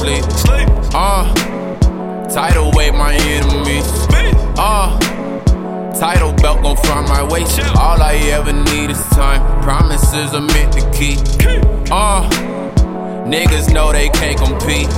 sleep. Uh, tidal wave my enemies. Uh, title belt gon' find my waist. All I ever need is time. Promises are meant to keep. Uh, niggas know they can't compete.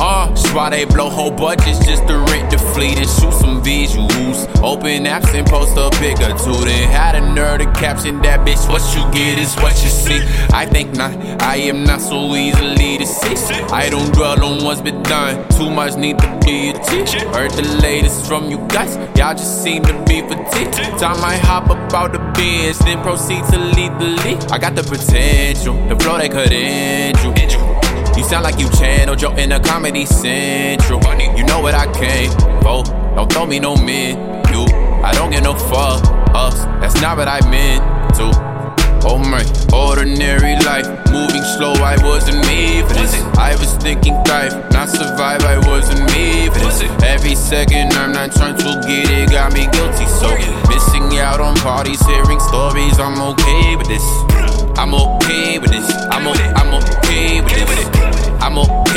Uh, why they blow whole budgets just to rent the fleet and shoot some visuals. Open apps and post a pic or two. Then had a nerd to caption that bitch. What you get is what you see. I think not, I am not so easily deceased. I don't dwell on what's been done. Too much need to be a teacher. Heard the latest from you guys. Y'all just seem to be fatigued. Time I hop up out the bench, then proceed to lead the league. I got the potential, the flow they could injure. You sound like you channeled your inner comedy central. You know what I came for. Don't throw me no men. You, I don't get no fuck ups. That's not what I meant to. Oh my, ordinary life, moving slow. I wasn't made for this. I was thinking life, not survive. I wasn't made for this. Every second I'm not trying to get it, got me guilty. So missing out on parties, hearing stories. I'm okay with this. I'm okay with this.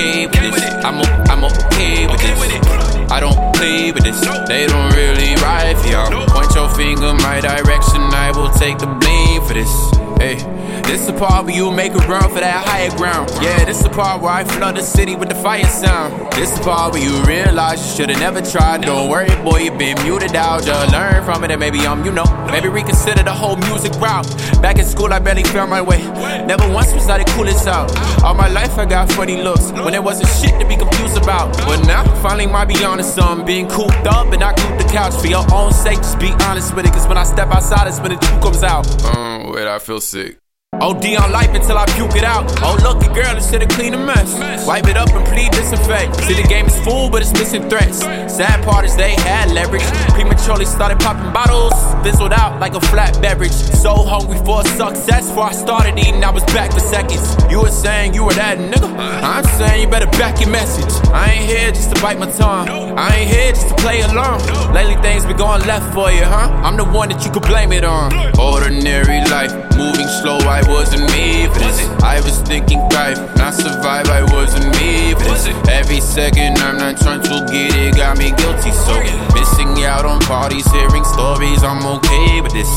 Okay with this. I'm, o- I'm okay with this. I don't play with this. They don't really ride for y'all. Point your finger my direction. I will take the blame for this. Hey, this the part where you make a run for that higher ground. Yeah, this the part where I flood the city with the fire sound. This the part where you realize you should've never tried. Don't worry, boy, you been muted out. Just learn from it and maybe um, you know, maybe reconsider the whole music route. Back in school, I barely found my way. Never once was I the coolest out. All my life, I got funny looks when there wasn't shit to be confused about. But now, finally, might be honest, some being cooped up and I coop the couch for your own sake. Just be honest with it, cause when I step outside, it's when the truth comes out. Um, wait, I feel sick. OD on life until I puke it out. Oh, lucky girl, instead of clean a mess. Wipe it up and plead disinfect. See, the game is full, but it's missing threats. Sad part is they had leverage. Prematurely started popping bottles, fizzled out like a flat beverage. So hungry for success, before I started eating, I was back for seconds. You were saying you were that nigga. I'm saying you better back your message. I ain't here just to bite my tongue. I ain't here just to play along. Lately, things been going left for you, huh? I'm the one that you could blame it on. Ordinary life, moving slow, I wasn't made for this. I was thinking thrive, not survive, I wasn't made for this. Every second I'm not trying to get it, got me guilty. So missing out on parties, hearing stories, I'm okay with this.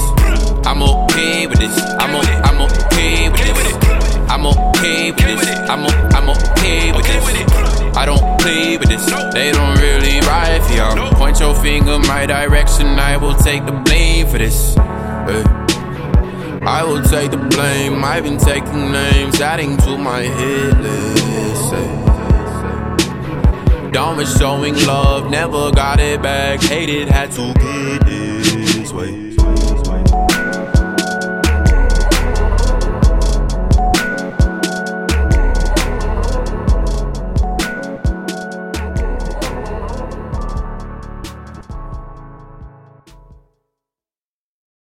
I'm okay with this. I'm, o- I'm okay with this. I'm okay with this. I'm, o- I'm okay with this. I don't play with this. They don't really ride for y'all. Point your finger my direction, I will take the blame for this. Hey. I will take the blame. I've been taking names, adding to my hit list. Say. Done with showing love, never got it back. Hated, had to get this way.